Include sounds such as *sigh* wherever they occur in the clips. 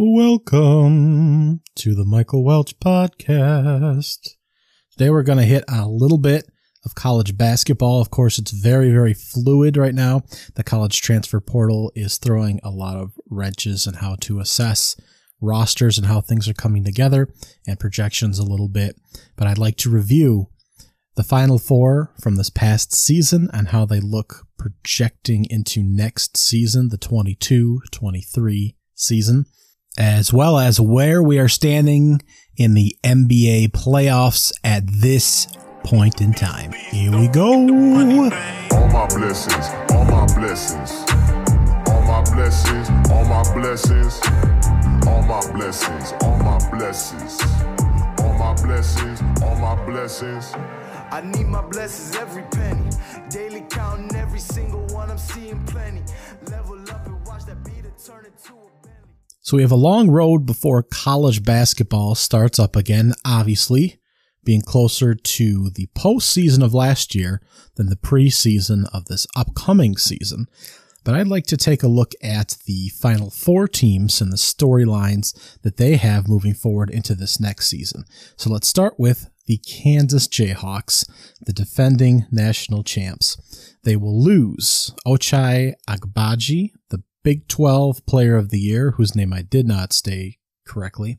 Welcome to the Michael Welch podcast. Today we're going to hit a little bit of college basketball. Of course, it's very, very fluid right now. The college transfer portal is throwing a lot of wrenches in how to assess rosters and how things are coming together and projections a little bit. But I'd like to review the final four from this past season and how they look projecting into next season, the 22 23 season as well as where we are standing in the NBA playoffs at this point in time. Here we go. All my blessings, all my blessings, all my blessings, all my blessings, all my blessings, all my blessings, all my blessings, all my blessings. I need my blessings every penny. Daily counting every single one, I'm seeing plenty. So we have a long road before college basketball starts up again, obviously, being closer to the postseason of last year than the preseason of this upcoming season. But I'd like to take a look at the final four teams and the storylines that they have moving forward into this next season. So let's start with the Kansas Jayhawks, the defending national champs. They will lose Ochai Agbaji, Big 12 Player of the Year, whose name I did not stay correctly.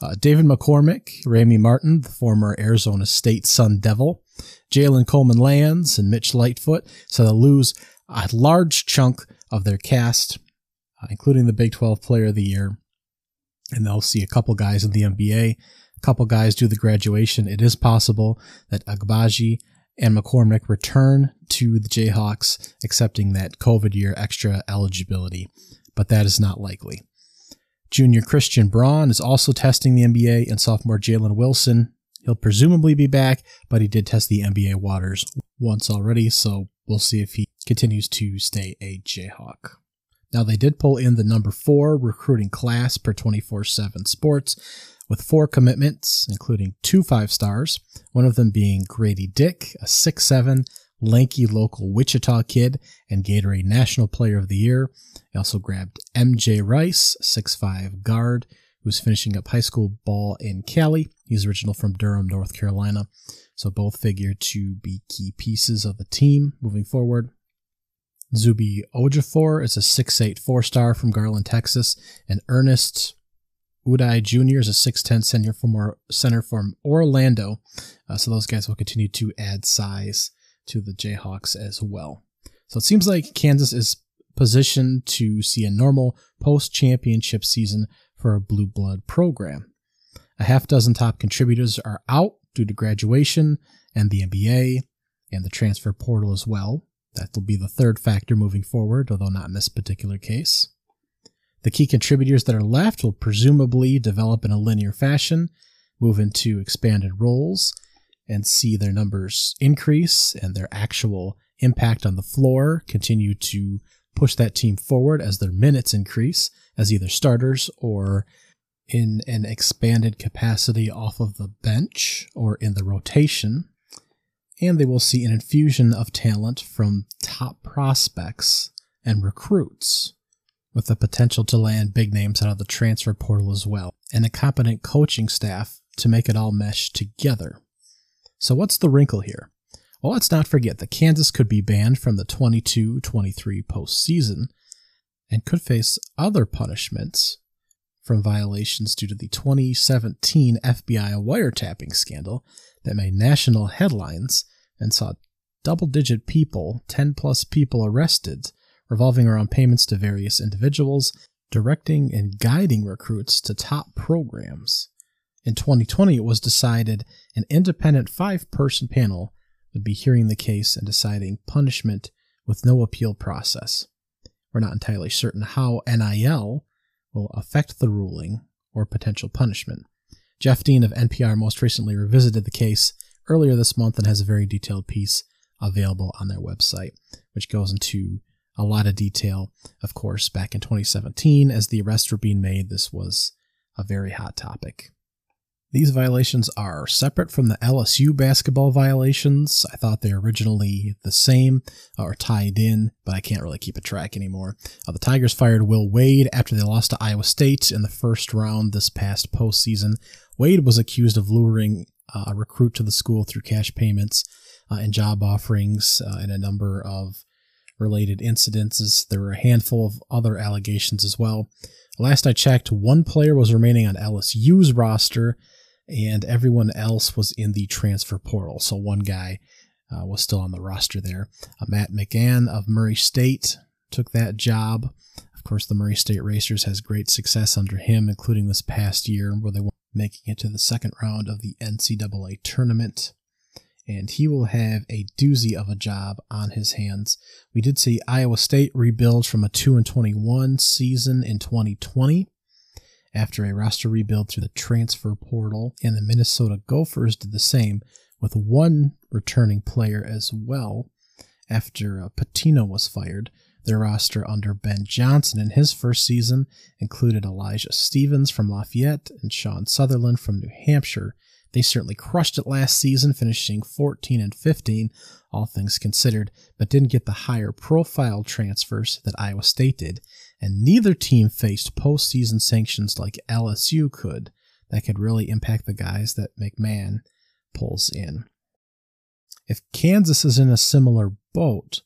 Uh, David McCormack, Remy Martin, the former Arizona State Sun Devil, Jalen Coleman Lands, and Mitch Lightfoot. So they'll lose a large chunk of their cast, uh, including the Big 12 Player of the Year. And they'll see a couple guys in the NBA, a couple guys do the graduation. It is possible that Agbaji and McCormack return to the Jayhawks, accepting that COVID year extra eligibility, but that is not likely. Junior Christian Braun is also testing the NBA, and sophomore Jalen Wilson, he'll presumably be back, but he did test the NBA waters once already, so we'll see if he continues to stay a Jayhawk. Now, they did pull in the number four recruiting class per 24 7 sports, with four commitments, including two five stars, one of them being Grady Dick, a six-seven, lanky local Wichita kid and Gatorade National Player of the Year. He also grabbed MJ Rice, six-five guard, who's finishing up high school ball in Cali. He's original from Durham, North Carolina. So both figure to be key pieces of the team moving forward. Zuby Ejiofor is a 6'8 four star from Garland, Texas, and Ernest Udeh Jr. is a 6'10 center from, center from Orlando. Uh, so those guys will continue to add size to the Jayhawks as well. So it seems like Kansas is positioned to see a normal post championship season for a blue blood program. A half dozen top contributors are out due to graduation and the NBA and the transfer portal as well. That will be the third factor moving forward, although not in this particular case. The key contributors that are left will presumably develop in a linear fashion, move into expanded roles, and see their numbers increase and their actual impact on the floor continue to push that team forward as their minutes increase as either starters or in an expanded capacity off of the bench or in the rotation. And they will see an infusion of talent from top prospects and recruits with the potential to land big names out of the transfer portal as well, and a competent coaching staff to make it all mesh together. So, what's the wrinkle here? Well, let's not forget that Kansas could be banned from the 22 23 postseason and could face other punishments from violations due to the 2017 FBI wiretapping scandal that made national headlines and saw double digit people, 10 plus people arrested revolving around payments to various individuals, directing and guiding recruits to top programs. In 2020, it was decided an independent five person panel would be hearing the case and deciding punishment with no appeal process. We're not entirely certain how NIL will affect the ruling or potential punishment. Jeff Dean of NPR most recently revisited the case earlier this month and has a very detailed piece available on their website, which goes into a lot of detail. Of course, back in 2017, as the arrests were being made, this was a very hot topic. These violations are separate from the LSU basketball violations. I thought they were originally the same or tied in, but I can't really keep a track anymore. Uh, the Tigers fired Will Wade after they lost to Iowa State in the first round this past postseason. Wade was accused of luring uh, a recruit to the school through cash payments uh, and job offerings uh, and a number of related incidences. There were a handful of other allegations as well. Last I checked, one player was remaining on LSU's roster and everyone else was in the transfer portal. So one guy uh, was still on the roster there. Uh, Matt McMahon of Murray State took that job. Of course, the Murray State Racers has great success under him, including this past year where they were making it to the second round of the NCAA tournament. And he will have a doozy of a job on his hands. We did see Iowa State rebuild from a 2 and 21 season in 2020 after a roster rebuild through the transfer portal, and the Minnesota Gophers did the same with one returning player as well after uh, Pitino was fired. Their roster under Ben Johnson in his first season included Elijah Stevens from Lafayette and Sean Sutherland from New Hampshire. They certainly crushed it last season, finishing 14 and 15, all things considered, but didn't get the higher profile transfers that Iowa State did, and neither team faced postseason sanctions like LSU could that could really impact the guys that McMahon pulls in. If Kansas is in a similar boat,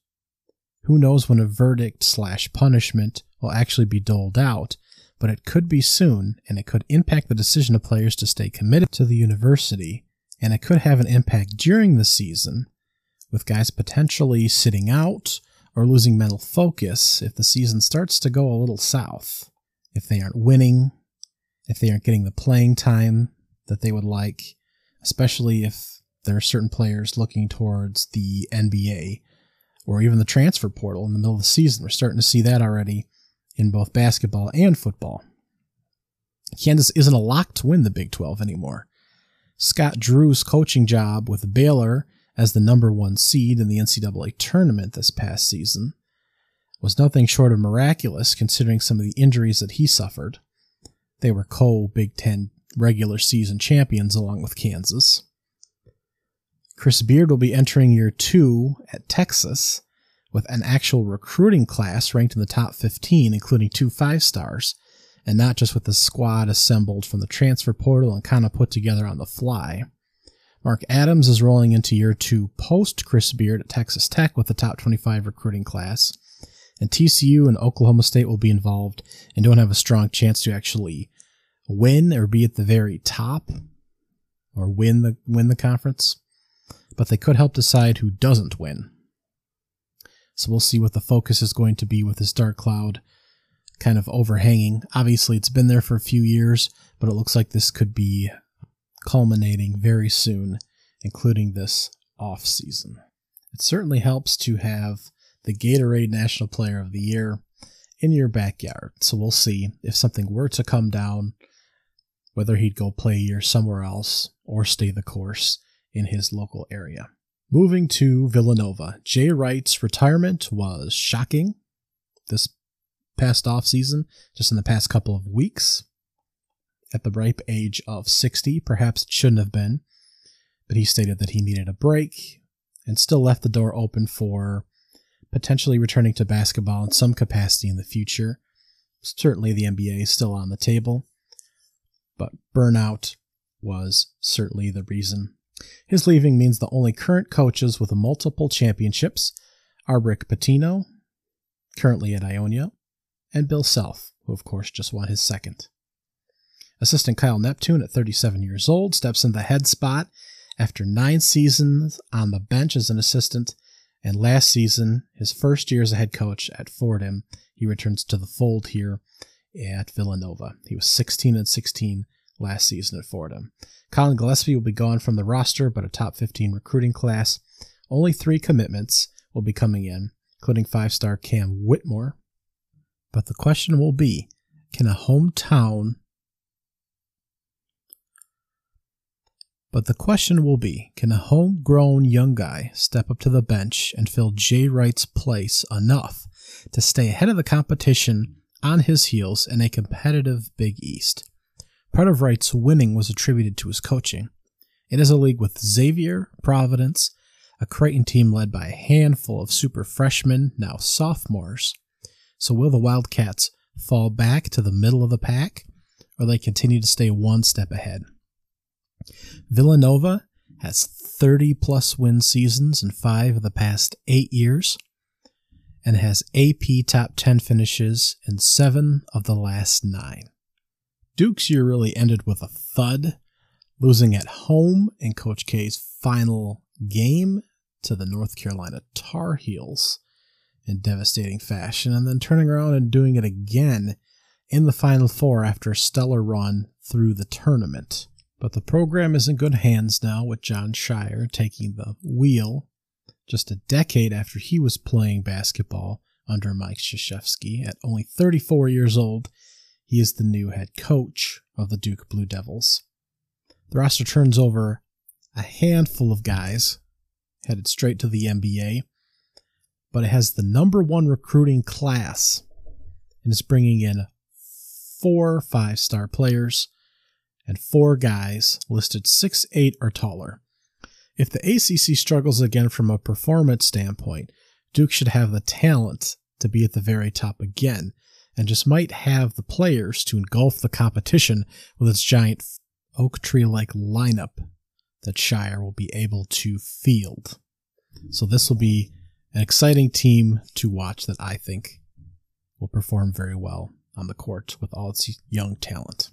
who knows when a verdict slash punishment will actually be doled out, but it could be soon, and it could impact the decision of players to stay committed to the university, and it could have an impact during the season, with guys potentially sitting out or losing mental focus if the season starts to go a little south. If they aren't winning, if they aren't getting the playing time that they would like, especially if there are certain players looking towards the NBA or even the transfer portal in the middle of the season. We're starting to see that already in both basketball and football. Kansas isn't a lock to win the Big 12 anymore. Scott Drew's coaching job with Baylor as the number one seed in the NCAA tournament this past season was nothing short of miraculous considering some of the injuries that he suffered. They were co Big Ten regular season champions along with Kansas. Chris Beard will be entering year two at Texas with an actual recruiting class ranked in the top 15, including two five stars, and not just with the squad assembled from the transfer portal and kind of put together on the fly. Mark Adams is rolling into year two post Chris Beard at Texas Tech with the top 25 recruiting class. And TCU and Oklahoma State will be involved and don't have a strong chance to actually win or be at the very top or win the win the conference. But they could help decide who doesn't win. So we'll see what the focus is going to be with this dark cloud kind of overhanging. Obviously, it's been there for a few years, but it looks like this could be culminating very soon, including this off season. It certainly helps to have the Gatorade National Player of the Year in your backyard. So we'll see if something were to come down, whether he'd go play a year somewhere else or stay the course in his local area. Moving to Villanova, Jay Wright's retirement was shocking this past off season, just in the past couple of weeks at the ripe age of 60. Perhaps it shouldn't have been, but he stated that he needed a break and still left the door open for potentially returning to basketball in some capacity in the future. Certainly, the NBA is still on the table, but burnout was certainly the reason. His leaving means the only current coaches with multiple championships are Rick Pitino, currently at Iona, and Bill Self, who of course just won his second. Assistant Kyle Neptune, at 37 years old, steps in the head spot after nine seasons on the bench as an assistant, and last season, his first year as a head coach at Fordham, he returns to the fold here at Villanova. He was 16 and 16 last season at Fordham. Collin Gillespie will be gone from the roster, but a top 15 recruiting class. Only three commitments will be coming in, including five star Cam Whitmore. But the question will be can a hometown But the question will be can a homegrown young guy step up to the bench and fill Jay Wright's place enough to stay ahead of the competition on his heels in a competitive Big East? Part of Wright's winning was attributed to his coaching. It is a league with Xavier, Providence, a Creighton team led by a handful of super freshmen, now sophomores. So will the Wildcats fall back to the middle of the pack, or they continue to stay one step ahead? Villanova has 30 plus win seasons in five of the past eight years and has AP top 10 finishes in seven of the last nine. Duke's year really ended with a thud, losing at home in Coach K's final game to the North Carolina Tar Heels in devastating fashion, and then turning around and doing it again in the Final Four after a stellar run through the tournament. But the program is in good hands now with Jon Scheyer taking the wheel just a decade after he was playing basketball under Mike Krzyzewski. At only 34 years old, he is the new head coach of the Duke Blue Devils. The roster turns over a handful of guys headed straight to the NBA, but it has the number one recruiting class and is bringing in four five star players and four guys listed six eight or taller. If the ACC struggles again from a performance standpoint, Duke should have the talent to be at the very top again, and just might have the players to engulf the competition with its giant oak tree like lineup that Scheyer will be able to field. So this will be an exciting team to watch that I think will perform very well on the court with all its young talent.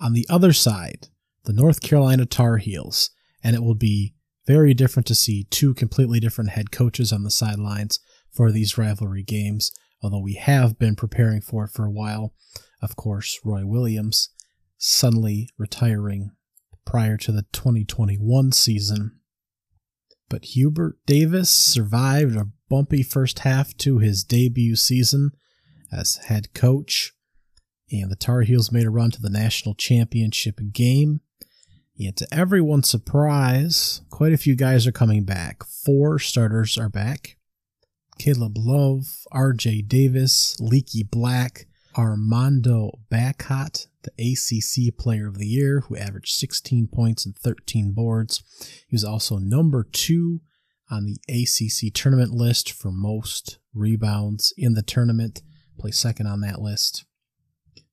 On the other side, the North Carolina Tar Heels, and it will be very different to see two completely different head coaches on the sidelines for these rivalry games, although we have been preparing for it for a while. Of course, Roy Williams suddenly retiring prior to the 2021 season. But Hubert Davis survived a bumpy first half to his debut season as head coach, and the Tar Heels made a run to the national championship game. And to everyone's surprise, quite a few guys are coming back. Four starters are back. Caleb Love, RJ Davis, Leaky Black, Armando Bacot, the ACC Player of the Year, who averaged 16 points and 13 boards. He was also number two on the ACC tournament list for most rebounds in the tournament, placed second on that list.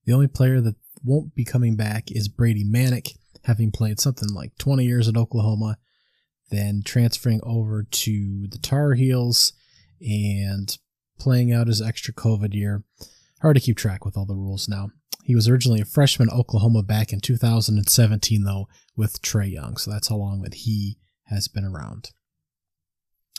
The only player that won't be coming back is Brady Manek, having played something like 20 years at Oklahoma, then transferring over to the Tar Heels and playing out his extra COVID year. Hard to keep track with all the rules now. He was originally a freshman Oklahoma back in 2017, though, with Trae Young. So that's how long that he has been around.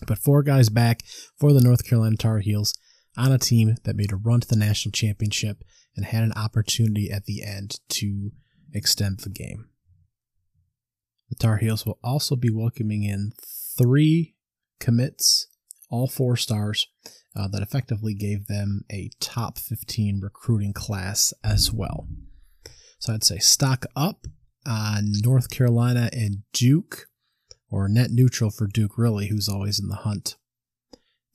But four guys back for the North Carolina Tar Heels on a team that made a run to the national championship and had an opportunity at the end to extend the game. The Tar Heels will also be welcoming in three commits, all four stars, uh, that effectively gave them a top 15 recruiting class as well. So I'd say stock up on North Carolina and Duke, or net neutral for Duke, really, who's always in the hunt.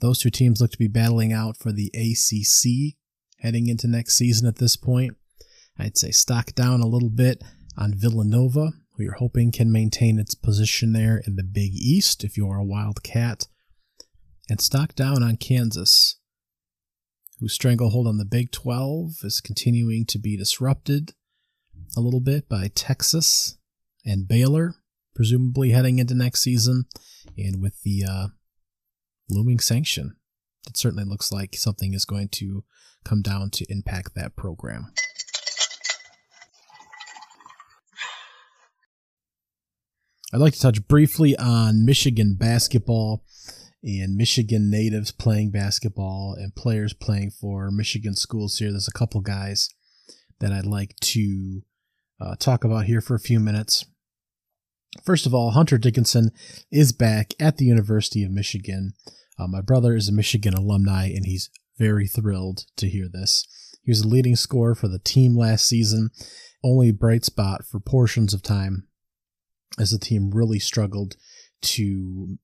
Those two teams look to be battling out for the ACC heading into next season at this point. I'd say stock down a little bit on Villanova, who you're hoping can maintain its position there in the Big East if you're a Wildcat and stock down on Kansas, whose stranglehold on the Big 12 is continuing to be disrupted a little bit by Texas and Baylor, presumably heading into next season, and with the uh, looming sanction. It certainly looks like something is going to come down to impact that program. I'd like to touch briefly on Michigan basketball and Michigan natives playing basketball and players playing for Michigan schools here. There's a couple guys that I'd like to uh, talk about here for a few minutes. First of all, Hunter Dickinson is back at the University of Michigan. Uh, my brother is a Michigan alumni, and he's very thrilled to hear this. He was a leading scorer for the team last season, only bright spot for portions of time as the team really struggled to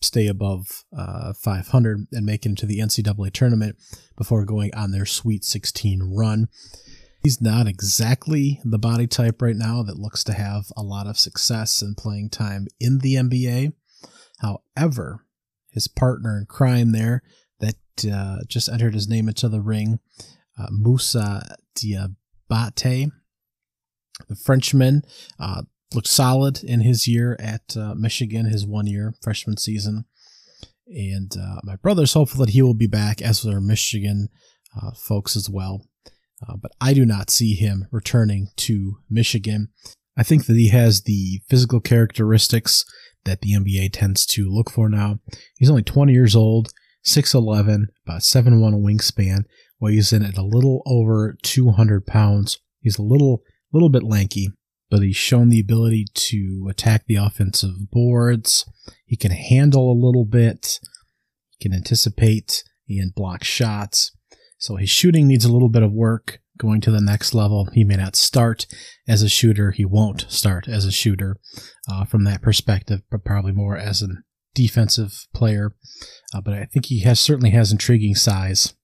stay above uh, 500 and make it into the NCAA tournament before going on their Sweet 16 run. He's not exactly the body type right now that looks to have a lot of success and playing time in the NBA. However, his partner in crime there that uh, just entered his name into the ring, uh, Moussa Diabate, the Frenchman, uh, looked solid in his year at uh, Michigan, his one year freshman season. And uh, my brother's hopeful that he will be back, as our Michigan uh, folks as well. Uh, but I do not see him returning to Michigan. I think that he has the physical characteristics that the NBA tends to look for now. He's only 20 years old, 6'11, about 7'1 wingspan, weighs in at a little over 200 pounds. He's a little, little bit lanky, but he's shown the ability to attack the offensive boards. He can handle a little bit, he can anticipate and block shots. So his shooting needs a little bit of work going to the next level. He may not start as a shooter. He won't start as a shooter uh, from that perspective, but probably more as a defensive player. Uh, but I think he has certainly has intriguing size.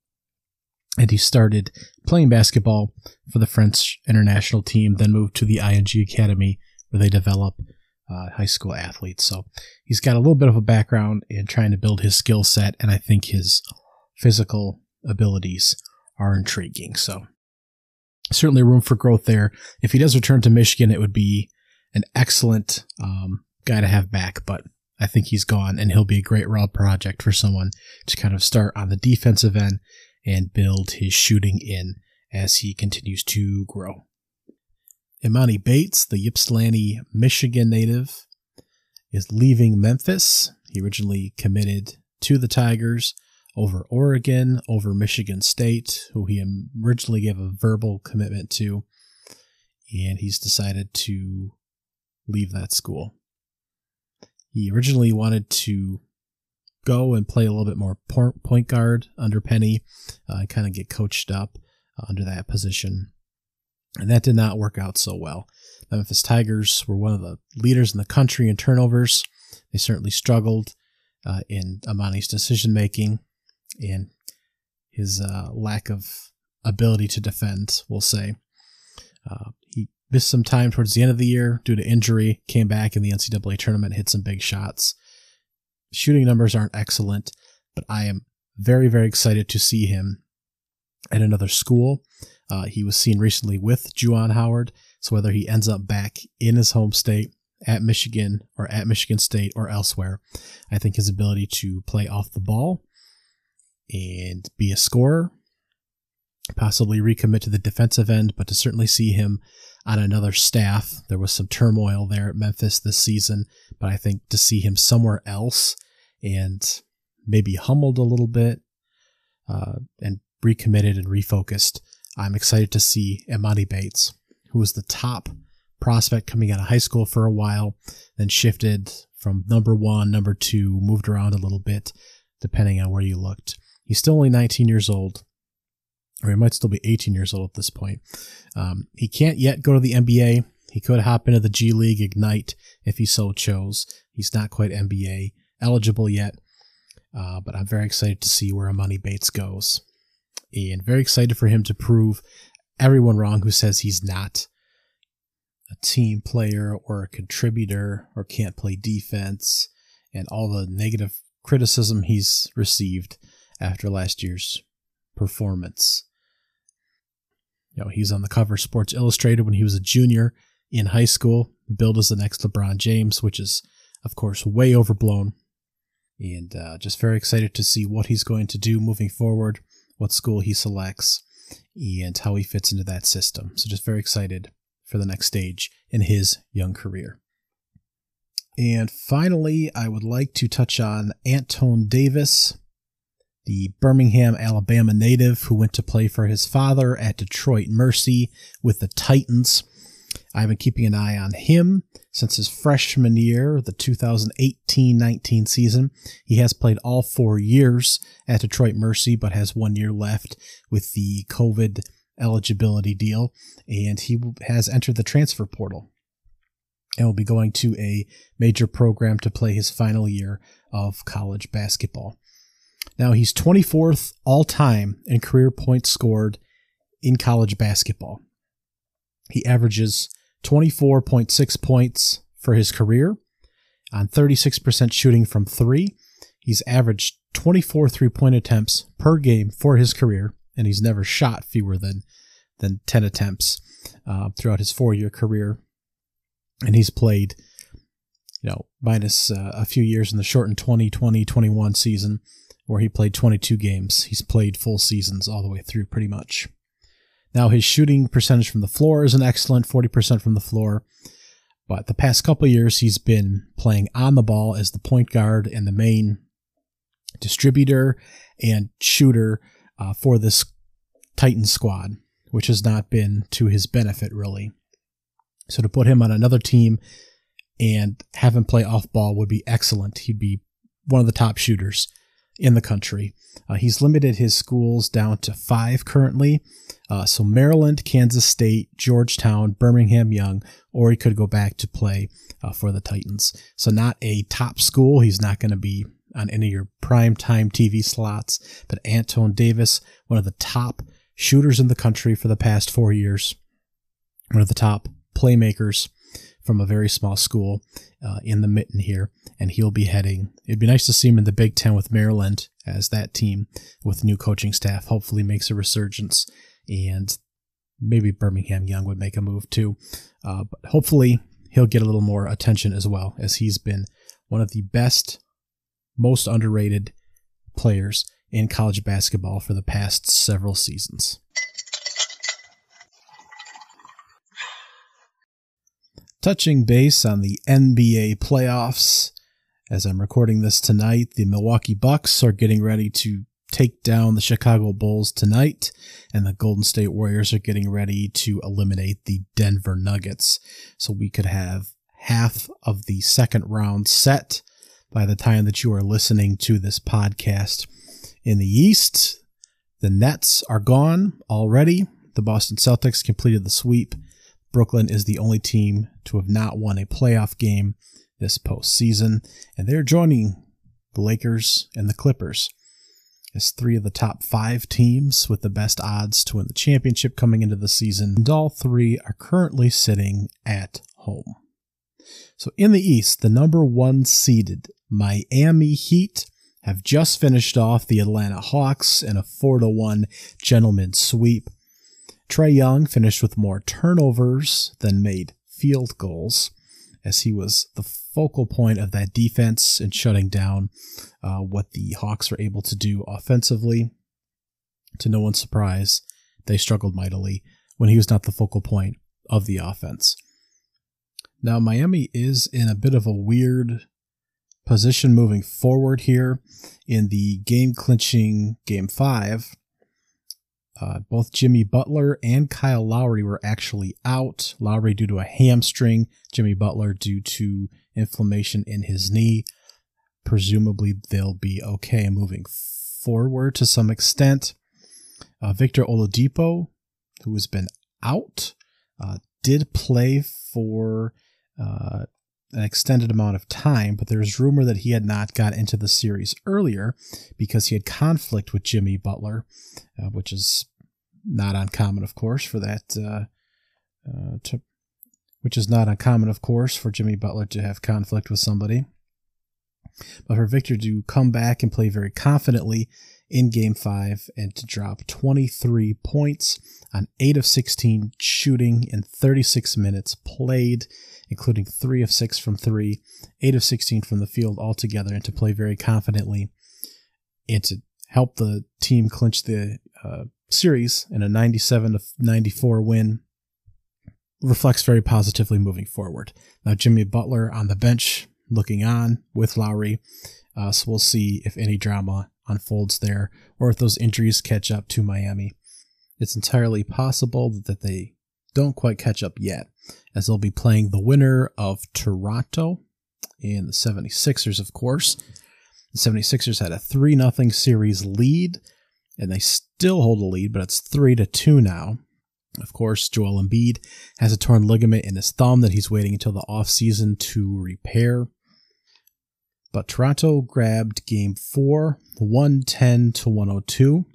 And he started playing basketball for the French international team, then moved to the IMG Academy where they develop uh, high school athletes. So he's got a little bit of a background in trying to build his skill set, and I think his physical abilities are intriguing. So certainly room for growth there. If he does return to Michigan, it would be an excellent um, guy to have back, but I think he's gone and he'll be a great raw project for someone to kind of start on the defensive end and build his shooting in as he continues to grow. Emoni Bates, the Ypsilanti, Michigan native, is leaving Memphis. He originally committed to the Tigers over Oregon, over Michigan State, who he originally gave a verbal commitment to, and he's decided to leave that school. He originally wanted to go and play a little bit more point guard under Penny uh, and kind of get coached up uh, under that position. And that did not work out so well. The Memphis Tigers were one of the leaders in the country in turnovers. They certainly struggled uh, in Emoni's decision making and his uh, lack of ability to defend, we'll say. Uh, he missed some time towards the end of the year due to injury, came back in the NCAA tournament, hit some big shots. Shooting numbers aren't excellent, but I am very, very excited to see him at another school. Uh, he was seen recently with Juwan Howard, so whether he ends up back in his home state at Michigan or at Michigan State or elsewhere, I think his ability to play off the ball and be a scorer, possibly recommit to the defensive end, but to certainly see him on another staff. There was some turmoil there at Memphis this season, but I think to see him somewhere else and maybe humbled a little bit uh, and recommitted and refocused, I'm excited to see Emoni Bates, who was the top prospect coming out of high school for a while, then shifted from number one, number two, moved around a little bit depending on where you looked. He's still only 19 years old, or he might still be 18 years old at this point. Um, he can't yet go to the NBA. He could hop into the G League Ignite if he so chose. He's not quite NBA eligible yet, uh, but I'm very excited to see where Emoni Bates goes. And very excited for him to prove everyone wrong who says he's not a team player or a contributor or can't play defense and all the negative criticism he's received after last year's performance. You know, he's on the cover of Sports Illustrated when he was a junior in high school, billed as the next LeBron James, which is, of course, way overblown. And uh, just very excited to see what he's going to do moving forward, what school he selects, and how he fits into that system. So, just very excited for the next stage in his young career. And finally, I would like to touch on Antoine Davis, the Birmingham, Alabama native who went to play for his father at Detroit Mercy with the Titans. I've been keeping an eye on him since his freshman year, the 2018 19 season. He has played all four years at Detroit Mercy, but has one year left with the COVID eligibility deal, and he has entered the transfer portal and will be going to a major program to play his final year of college basketball. Now he's 24th all time in career points scored in college basketball. He averages 24.6 points for his career on 36% shooting from three. He's averaged 24 three point attempts per game for his career, and he's never shot fewer than, than 10 attempts uh, throughout his four year career. And he's played, you know, minus uh, a few years in the shortened 2020 21 season where he played 22 games. He's played full seasons all the way through pretty much. Now, his shooting percentage from the floor is an excellent 40% from the floor. But the past couple years, he's been playing on the ball as the point guard and the main distributor and shooter uh, for this Titan squad, which has not been to his benefit, really. So to put him on another team and have him play off ball would be excellent. He'd be one of the top shooters in the country. Uh, he's limited his schools down to five currently. Uh, so Maryland, Kansas State, Georgetown, Birmingham Young, or he could go back to play uh, for the Titans. So not a top school. He's not going to be on any of your prime time TV slots. But Antoine Davis, one of the top shooters in the country for the past four years, one of the top playmakers from a very small school uh, in the mitten here, and he'll be heading. It'd be nice to see him in the Big Ten with Maryland as that team with new coaching staff hopefully makes a resurgence, and maybe Birmingham Young would make a move too. Uh, but hopefully he'll get a little more attention as well, as he's been one of the best, most underrated players in college basketball for the past several seasons. Touching base on the NBA playoffs. As I'm recording this tonight, the Milwaukee Bucks are getting ready to take down the Chicago Bulls tonight, and the Golden State Warriors are getting ready to eliminate the Denver Nuggets. So we could have half of the second round set by the time that you are listening to this podcast. In the East, the Nets are gone already. The Boston Celtics completed the sweep Brooklyn is the only team to have not won a playoff game this postseason, and they're joining the Lakers and the Clippers as three of the top five teams with the best odds to win the championship coming into the season, and all three are currently sitting at home. So in the East, the number one seeded Miami Heat have just finished off the Atlanta Hawks in a 4 to 1 gentleman's sweep. Trae Young finished with more turnovers than made field goals, as he was the focal point of that defense and shutting down uh, what the Hawks were able to do offensively. To no one's surprise, they struggled mightily when he was not the focal point of the offense. Now, Miami is in a bit of a weird position moving forward here in the game clinching game five uh, both Jimmy Butler and Kyle Lowry were actually out. Lowry due to a hamstring, Jimmy Butler due to inflammation in his knee. Presumably, they'll be okay moving forward to some extent. Uh, Victor Oladipo, who has been out, uh, did play for uh, an extended amount of time, but there's rumor that he had not got into the series earlier because he had conflict with Jimmy Butler, uh, which is not uncommon, of course, for that. Uh, uh, to, which is not uncommon, of course, for Jimmy Butler to have conflict with somebody. But for Victor to come back and play very confidently in Game 5 and to drop 23 points on 8 of 16 shooting in 36 minutes played including three of six from three, eight of 16 from the field altogether, and to play very confidently and to help the team clinch the uh, series in a 97 to 94 win reflects very positively moving forward. Now, Jimmy Butler on the bench looking on with Lowry. Uh, so we'll see if any drama unfolds there or if those injuries catch up to Miami. It's entirely possible that they don't quite catch up yet, as they'll be playing the winner of Toronto and the 76ers, of course. The 76ers had a 3 0 series lead, and they still hold a lead, but it's 3 to 2 now. Of course, Joel Embiid has a torn ligament in his thumb that he's waiting until the offseason to repair. But Toronto grabbed game four, 110 to 102.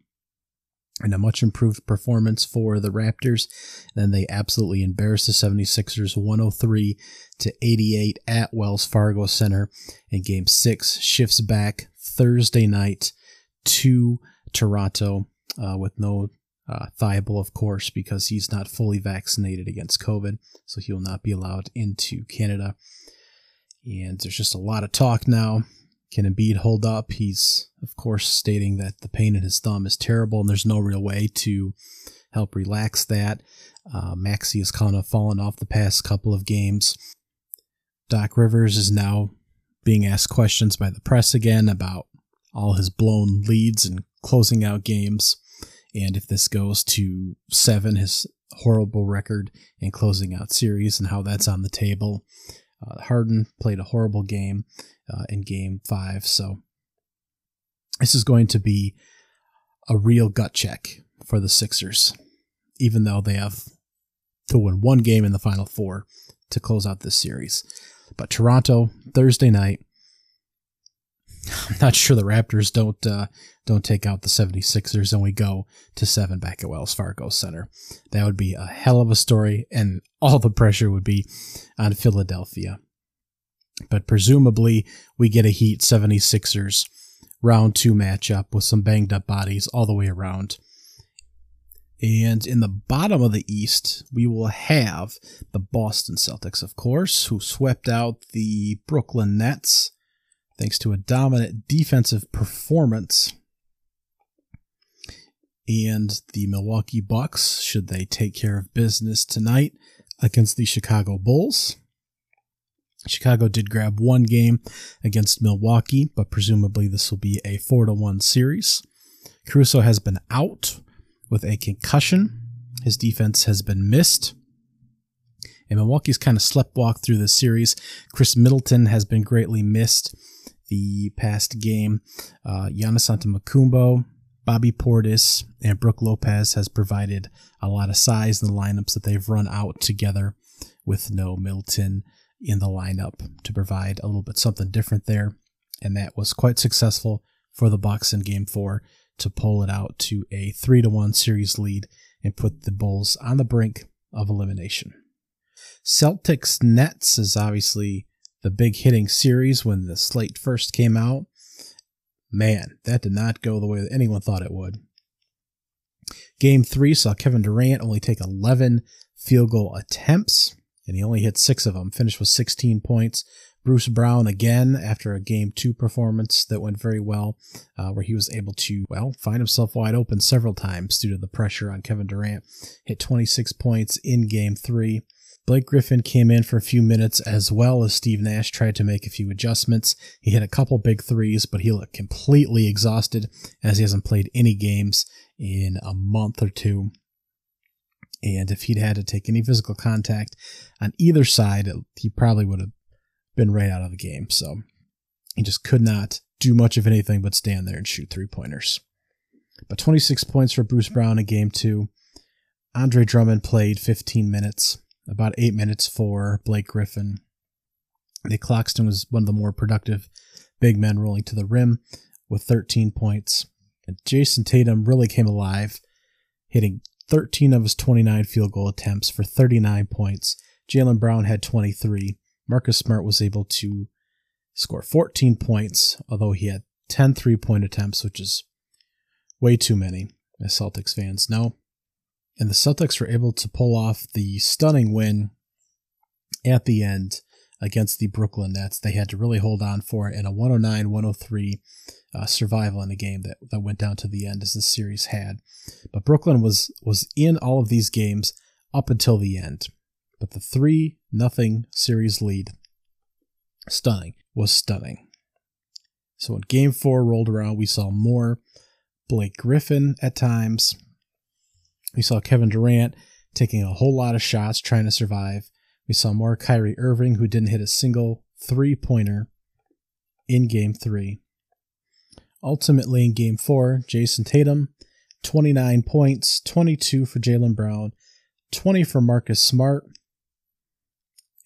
And a much improved performance for the Raptors. then they absolutely embarrassed the 76ers 103 to 88 at Wells Fargo Center. And game six shifts back Thursday night to Toronto uh, with no uh, of course, because he's not fully vaccinated against COVID. So he will not be allowed into Canada. And there's just a lot of talk now. Can Embiid hold up? He's, of course, stating that the pain in his thumb is terrible and there's no real way to help relax that. Uh, Maxey has kind of fallen off the past couple of games. Doc Rivers is now being asked questions by the press again about all his blown leads and closing out games. And if this goes to seven, his horrible record in closing out series and how that's on the table. Uh, Harden played a horrible game uh, in game five. So this is going to be a real gut check for the Sixers, even though they have to win one game in the final four to close out this series. But Toronto, Thursday night, I'm *laughs* not sure the Raptors don't uh, don't take out the 76ers and we go to seven back at Wells Fargo Center. That would be a hell of a story, and all the pressure would be on Philadelphia. But presumably, we get a Heat 76ers round two matchup with some banged up bodies all the way around. And in the bottom of the East, we will have the Boston Celtics, of course, who swept out the Brooklyn Nets thanks to a dominant defensive performance. And the Milwaukee Bucks, should they take care of business tonight against the Chicago Bulls. Chicago did grab one game against Milwaukee, but presumably this will be a 4 to 1 series. Caruso has been out with a concussion. His defense has been missed. And Milwaukee's kind of sleptwalked through this series. Khris Middleton has been greatly missed the past game. Uh, Giannis Antetokounmpo, Bobby Portis, and Brook Lopez has provided a lot of size in the lineups that they've run out together with no Milton in the lineup to provide a little bit something different there. And that was quite successful for the Bucks in game four to pull it out to a three to one series lead and put the Bulls on the brink of elimination. Celtics Nets is obviously the big hitting series when the slate first came out. Man, that did not go the way that anyone thought it would. Game three saw Kevin Durant only take 11 field goal attempts, and he only hit six of them, finished with 16 points. Bruce Brown again after a game two performance that went very well, uh, where he was able to, well, find himself wide open several times due to the pressure on Kevin Durant. Hit 26 points in game three. Blake Griffin came in for a few minutes as well as Steve Nash tried to make a few adjustments. He hit a couple big threes, but he looked completely exhausted as he hasn't played any games in a month or two. And if he'd had to take any physical contact on either side, he probably would have been right out of the game. So he just could not do much of anything but stand there and shoot three pointers. But 26 points for Bruce Brown in game two. Andre Drummond played 15 minutes about eight minutes for Blake Griffin. Nic Claxton was one of the more productive big men rolling to the rim with 13 points. And Jayson Tatum really came alive, hitting 13 of his 29 field goal attempts for 39 points. Jaylen Brown had 23. Marcus Smart was able to score 14 points, although he had 10 three point attempts, which is way too many, as Celtics fans know and the Celtics were able to pull off the stunning win at the end against the Brooklyn Nets. They had to really hold on for it in a 109 103 uh, survival in a game that, that went down to the end as the series had. But Brooklyn was was in all of these games up until the end. But the 3 nothing series lead, stunning, was stunning. So when game four rolled around, we saw more Blake Griffin at times, we saw Kevin Durant taking a whole lot of shots trying to survive. We saw more Kyrie Irving, who didn't hit a single three pointer in game three. Ultimately, in game four, Jayson Tatum, 29 points, 22 for Jaylen Brown, 20 for Marcus Smart.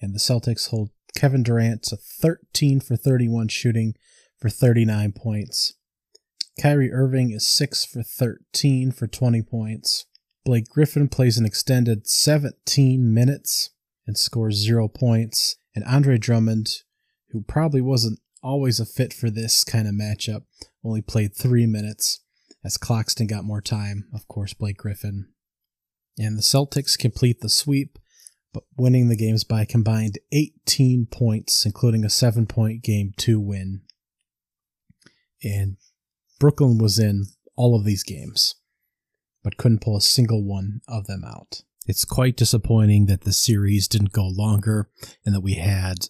And the Celtics hold Kevin Durant to 13 for 31 shooting for 39 points. Kyrie Irving is 6 for 13 for 20 points. Blake Griffin plays an extended 17 minutes and scores 0 points. And Andre Drummond, who probably wasn't always a fit for this kind of matchup, only played 3 minutes as Claxton got more time. Of course, Blake Griffin. And the Celtics complete the sweep, but winning the games by combined 18 points, including a 7 point game 2 win. And Brooklyn was in all of these games, but couldn't pull a single one of them out. It's quite disappointing that the series didn't go longer and that we had,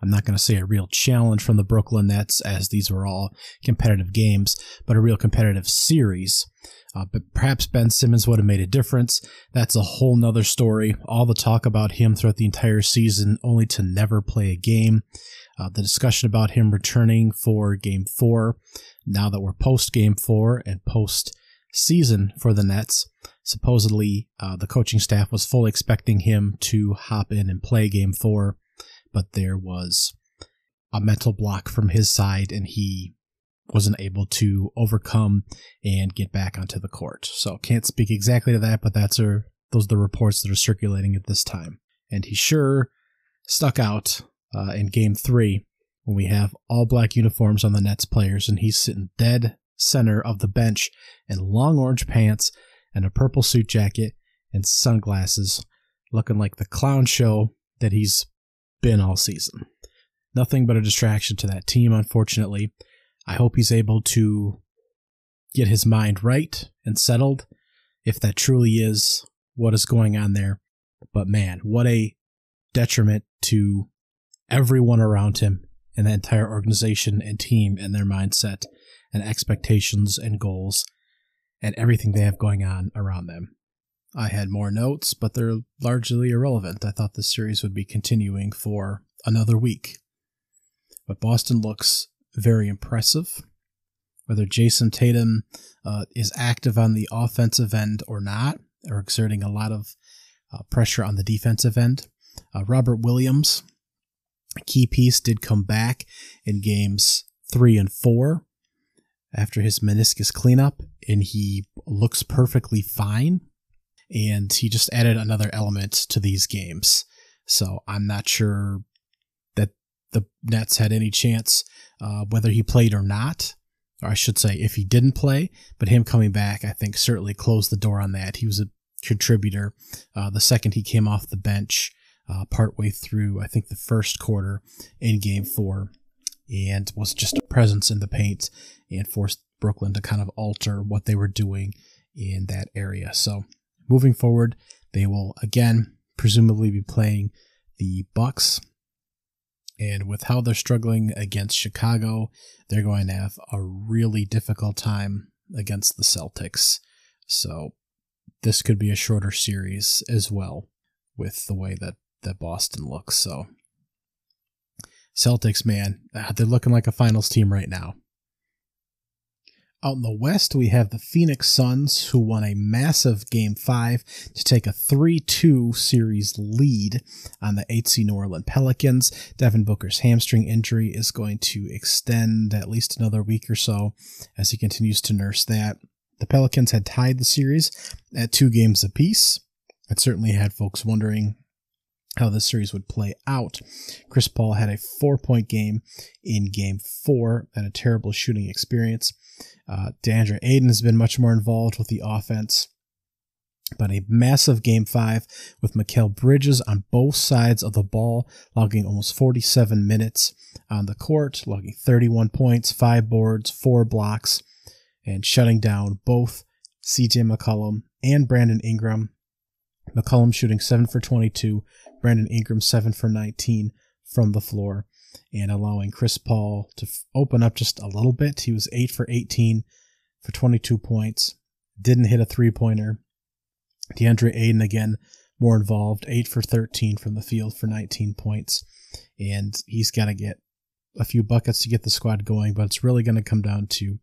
I'm not going to say a real challenge from the Brooklyn Nets, as these were all competitive games, but a real competitive series. Uh, but perhaps Ben Simmons would have made a difference. That's a whole nother story. All the talk about him throughout the entire season, only to never play a game. Uh, the discussion about him returning for game four, now that we're post game four and post season for the Nets. Supposedly, uh, the coaching staff was fully expecting him to hop in and play game four, but there was a mental block from his side and he wasn't able to overcome and get back onto the court. So can't speak exactly to that, but that's are those are the reports that are circulating at this time. And he sure stuck out uh, in game three when we have all black uniforms on the Nets players and he's sitting dead center of the bench in long orange pants and a purple suit jacket and sunglasses, looking like the clown show that he's been all season. Nothing but a distraction to that team, unfortunately. I hope he's able to get his mind right and settled if that truly is what is going on there. But man, what a detriment to everyone around him and the entire organization and team and their mindset and expectations and goals and everything they have going on around them. I had more notes, but they're largely irrelevant. I thought this series would be continuing for another week. But Boston looks very impressive. Whether Jayson Tatum uh, is active on the offensive end or not, or exerting a lot of uh, pressure on the defensive end. Uh, Robert Williams, key piece, did come back in games three and four after his meniscus cleanup, and he looks perfectly fine. And he just added another element to these games. So I'm not sure that the Nets had any chance uh, whether he played or not. Or I should say, if he didn't play, but him coming back, I think certainly closed the door on that. He was a contributor uh, the second he came off the bench, uh, partway through, I think, the first quarter in game four, and was just a presence in the paint and forced Brooklyn to kind of alter what they were doing in that area. So moving forward, they will again presumably be playing the Bucks and with how they're struggling against Chicago, they're going to have a really difficult time against the Celtics. So this could be a shorter series as well with the way that, that Boston looks. So Celtics, man, ah, they're looking like a finals team right now. Out in the West, we have the Phoenix Suns, who won a massive Game 5 to take a 3 2 series lead on the 8C New Orleans Pelicans. Devin Booker's hamstring injury is going to extend at least another week or so as he continues to nurse that. The Pelicans had tied the series at two games apiece. It certainly had folks wondering how this series would play out. Chris Paul had a four point game in game four and a terrible shooting experience. Uh, DeAndre Ayton has been much more involved with the offense. But a massive game five with Mikal Bridges on both sides of the ball, logging almost 47 minutes on the court, logging 31 points, five boards, four blocks, and shutting down both CJ McCollum and Brandon Ingram. McCollum shooting 7 for 22, Brandon Ingram 7 for 19 from the floor and allowing Chris Paul to f- open up just a little bit. He was 8 for 18 for 22 points. Didn't hit a three pointer. DeAndre Ayton again more involved, 8 for 13 from the field for 19 points. And he's got to get a few buckets to get the squad going, but it's really going to come down to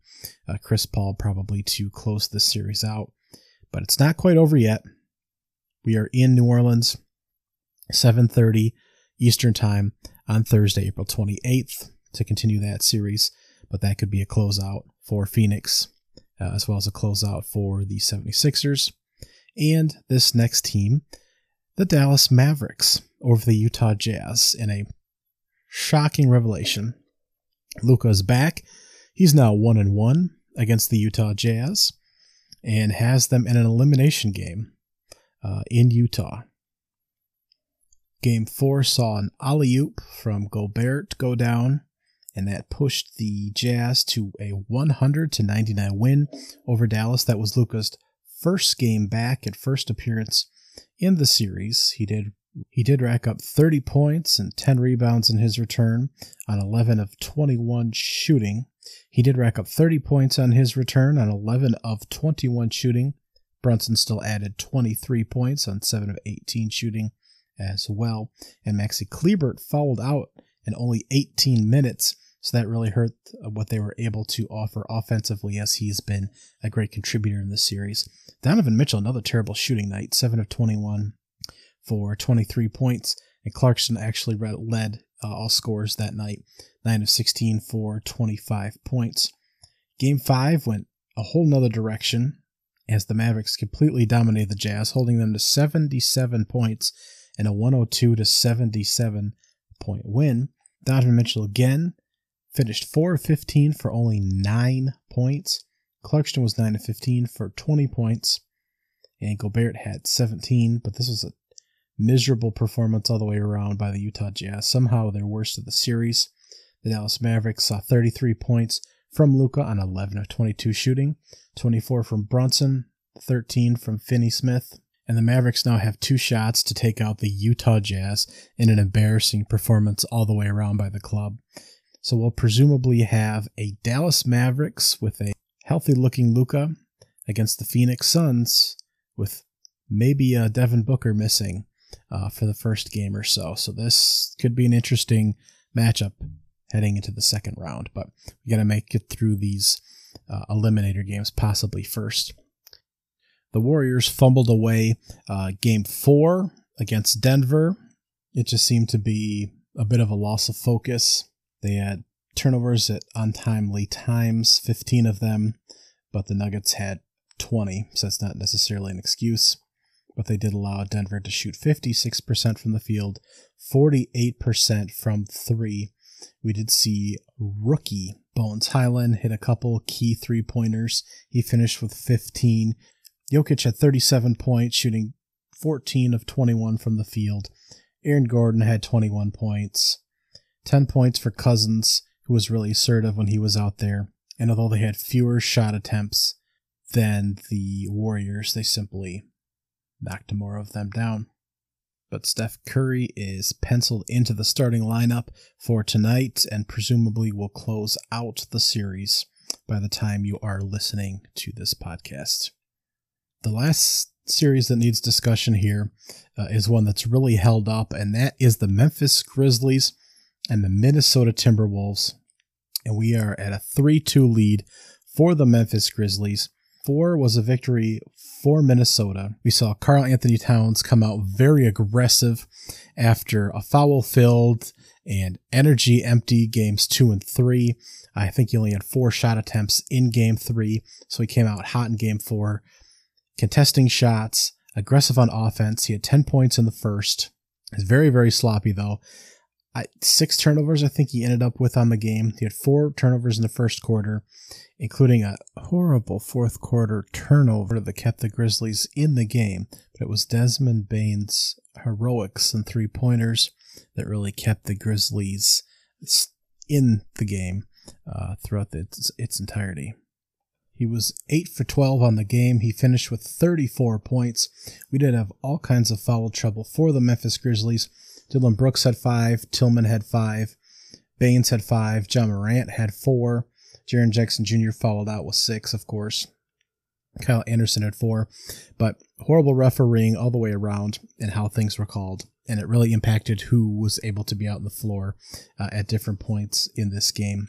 uh, Chris Paul probably to close this series out. But it's not quite over yet. We are in New Orleans, 7:30 Eastern Time on Thursday, April 28th, to continue that series. but that could be a closeout for Phoenix, uh, as well as a closeout for the 76ers. And this next team, the Dallas Mavericks over the Utah Jazz in a shocking revelation. Luka is back. He's now 1 and 1 against the Utah Jazz and has them in an elimination game uh, in Utah. Game 4 saw an alley oop from Gobert go down and that pushed the Jazz to a 100 to 99 win over Dallas. That was Luka's first game back and first appearance in the series. He did he did rack up 30 points and 10 rebounds in his return on 11 of 21 shooting. He did rack up 30 points on his return on 11 of 21 shooting. Brunson still added 23 points on 7 of 18 shooting as well. And Maxi Kleber fouled out in only 18 minutes so that really hurt what they were able to offer offensively, as he's been a great contributor in this series. Donovan Mitchell, another terrible shooting night, 7 of 21 for 23 points. And Clarkson actually led uh, all scores that night, 9 of 16 for 25 points. Game 5 went a whole nother direction as the Mavericks completely dominated the Jazz, holding them to 77 points and a 102 to 77 point win. Donovan Mitchell again finished 4 of 15 for only 9 points. Clarkson was 9 of 15 for 20 points. And Gobert had 17, but this was a miserable performance all the way around by the Utah Jazz. Somehow their worst of the series. The Dallas Mavericks saw 33 points from Luka on 11 of 22 shooting, 24 from Brunson, 13 from Finney Smith, and the Mavericks now have two shots to take out the Utah Jazz in an embarrassing performance all the way around by the club. So we'll presumably have a Dallas Mavericks with a healthy looking Luka against the Phoenix Suns with maybe a Devin Booker missing uh, for the first game or so. So this could be an interesting matchup heading into the second round, but we got to make it through these uh, eliminator games possibly first. The Warriors fumbled away uh, game four against Denver. It just seemed to be a bit of a loss of focus. They had turnovers at untimely times, 15 of them, but the Nuggets had 20, so that's not necessarily an excuse. But they did allow Denver to shoot 56% from the field, 48% from three. We did see rookie Bones Hyland hit a couple key three pointers. He finished with 15. Jokic had 37 points, shooting 14 of 21 from the field. Aaron Gordon had 21 points. 10 points for Cousins, who was really assertive when he was out there. And although they had fewer shot attempts than the Warriors, they simply knocked more of them down. But Steph Curry is penciled into the starting lineup for tonight and presumably will close out the series by the time you are listening to this podcast. The last series that needs discussion here uh, is one that's really held up, and that is the Memphis Grizzlies and the Minnesota Timberwolves. And we are at a 3 2 lead for the Memphis Grizzlies. Four was a victory for Minnesota. We saw Karl-Anthony Towns come out very aggressive after a foul filled and energy empty games two and three. I think he only had four shot attempts in game three, so he came out hot in game four, contesting shots, aggressive on offense. He had 10 points in the first. He's very, very sloppy though. I, six turnovers, I think he ended up with on the game. He had four turnovers in the first quarter, including a horrible fourth quarter turnover that kept the Grizzlies in the game. But it was Desmond Bane's heroics and three pointers that really kept the Grizzlies in the game uh, throughout its, its entirety. He was 8 for 12 on the game. He finished with 34 points. We did have all kinds of foul trouble for the Memphis Grizzlies. Dillon Brooks had five. Tillman had five. Baines had five. Ja Morant had four. Jaren Jackson Jr. followed out with six, of course. Kyle Anderson had four. But horrible refereeing all the way around and how things were called. And it really impacted who was able to be out on the floor uh, at different points in this game.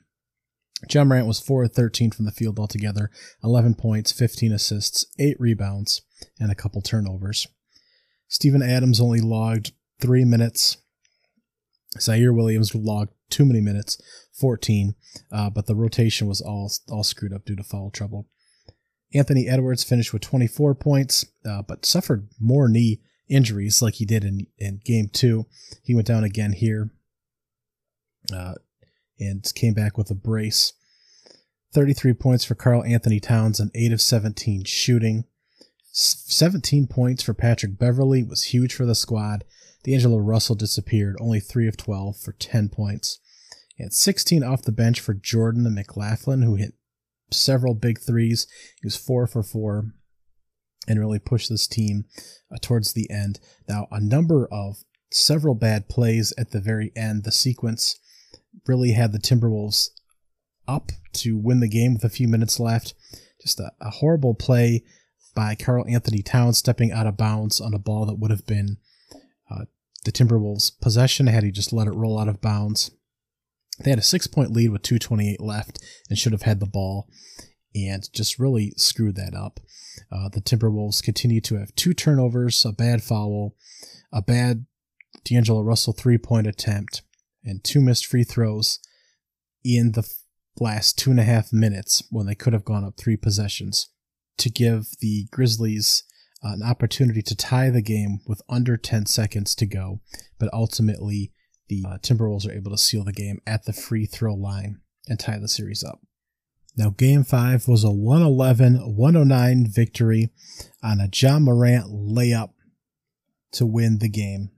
Ja Morant was 4 of 13 from the field altogether, 11 points, 15 assists, 8 rebounds, and a couple turnovers. Steven Adams only logged three minutes. Ziaire Williams logged too many minutes, 14. Uh, but the rotation was all all screwed up due to foul trouble. Anthony Edwards finished with 24 points, uh, but suffered more knee injuries like he did in, in game two. He went down again here uh, and came back with a brace. 33 points for Karl-Anthony Towns and 8 of 17 shooting. 17 points for Patrick Beverley was huge for the squad. D'Angelo Russell disappeared, only 3 of 12 for 10 points. And 16 off the bench for Jordan and McLaughlin, who hit several big threes. He was 4 for 4 and really pushed this team uh, towards the end. Now, a number of several bad plays at the very end. The sequence really had the Timberwolves up to win the game with a few minutes left. Just a, a horrible play by Karl-Anthony Towns stepping out of bounds on a ball that would have been the Timberwolves' possession had he just let it roll out of bounds. They had a six point lead with 2.28 left and should have had the ball and just really screwed that up. Uh, the Timberwolves continue to have two turnovers, a bad foul, a bad D'Angelo Russell three point attempt, and two missed free throws in the last two and a half minutes when they could have gone up three possessions to give the Grizzlies an opportunity to tie the game with under 10 seconds to go. But ultimately, the uh, Timberwolves are able to seal the game at the free throw line and tie the series up. Now, game five was a 111 109 victory on a Ja Morant layup to win the game.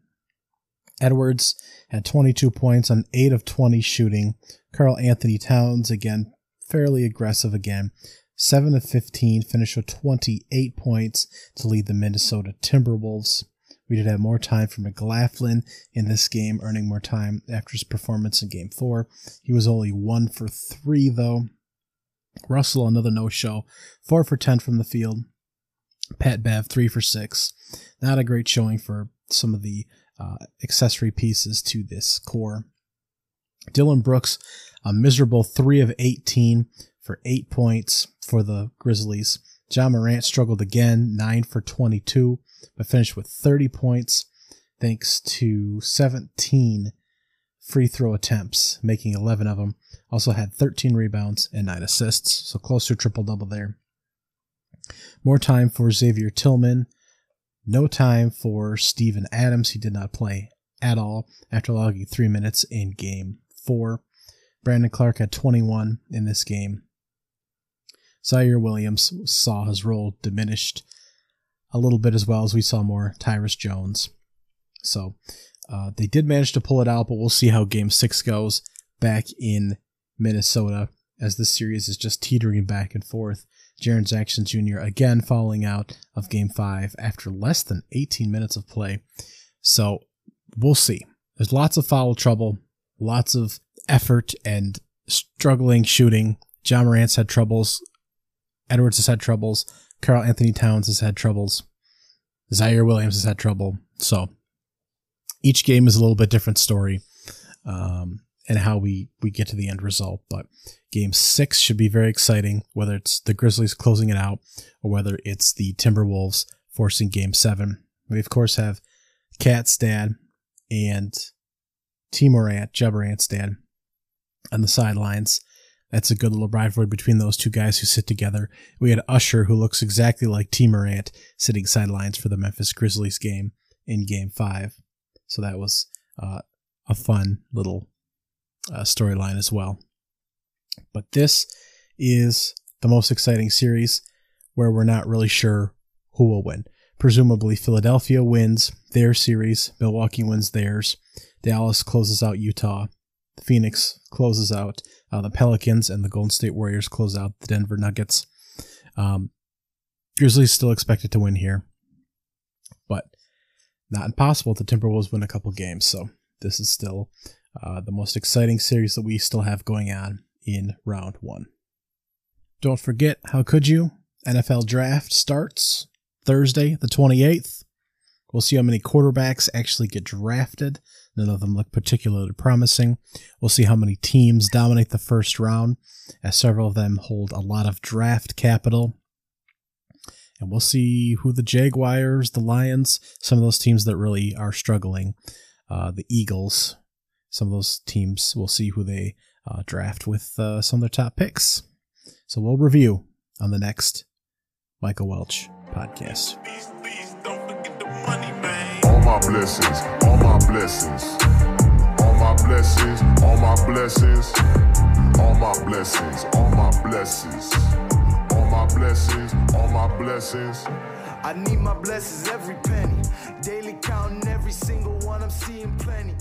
Edwards had 22 points on 8 of 20 shooting. Karl-Anthony Towns, again, fairly aggressive again. 7 of 15, finished with 28 points to lead the Minnesota Timberwolves. We did have more time for McLaughlin in this game, earning more time after his performance in game four. He was only 1 for 3, though. Russell, another no show. 4 for 10 from the field. Pat Bev, 3 for 6. Not a great showing for some of the uh, accessory pieces to this core. Dillon Brooks, a miserable 3 of 18 for 8 points for the Grizzlies. Ja Morant struggled again, 9 for 22, but finished with 30 points thanks to 17 free throw attempts, making 11 of them. Also had 13 rebounds and 9 assists, so close to triple double there. More time for Xavier Tillman, no time for Steven Adams. He did not play at all after logging three minutes in game four. Brandon Clarke had 21 in this game. Ziaire Williams saw his role diminished a little bit as well as we saw more Tyus Jones. So uh, they did manage to pull it out, but we'll see how game six goes back in Minnesota as this series is just teetering back and forth. Jaren Jackson Jr. again falling out of game five after less than 18 minutes of play. So we'll see. There's lots of foul trouble, lots of effort and struggling shooting. Ja Morant's had troubles. Edwards has had troubles. Karl Anthony Towns has had troubles. Ziaire Williams has had trouble. So each game is a little bit different story. Um, and how we, we get to the end result. But game six should be very exciting, whether it's the Grizzlies closing it out or whether it's the Timberwolves forcing game seven. We, of course, have KAT's dad and Tee Morant, dad, on the sidelines. That's a good little rivalry between those two guys who sit together. We had Usher, who looks exactly like Tee Morant, sitting sidelines for the Memphis Grizzlies game in game five. So that was uh, a fun little uh, storyline as well. But this is the most exciting series where we're not really sure who will win. Presumably, Philadelphia wins their series, Milwaukee wins theirs, Dallas closes out Utah, Phoenix closes out uh, the Pelicans, and the Golden State Warriors close out the Denver Nuggets. Um, Grizzlies still expected to win here, but not impossible. The Timberwolves win a couple games, so this is still uh, the most exciting series that we still have going on in round one. Don't forget, how could you? NFL draft starts Thursday, the 28th. We'll see how many quarterbacks actually get drafted. None of them look particularly promising. We'll see how many teams dominate the first round, as several of them hold a lot of draft capital. And we'll see who the Jaguars, the Lions, some of those teams that really are struggling, uh, the Eagles, some of those teams, we'll see who they uh, draft with uh, some of their top picks. So we'll review on the next Michael Welch podcast. All my blessings, all my blessings, all my blessings, all my blessings, all my blessings, all my blessings, all my blessings, all my blessings. I need my blessings every penny. Daily counting every single one, I'm seeing plenty.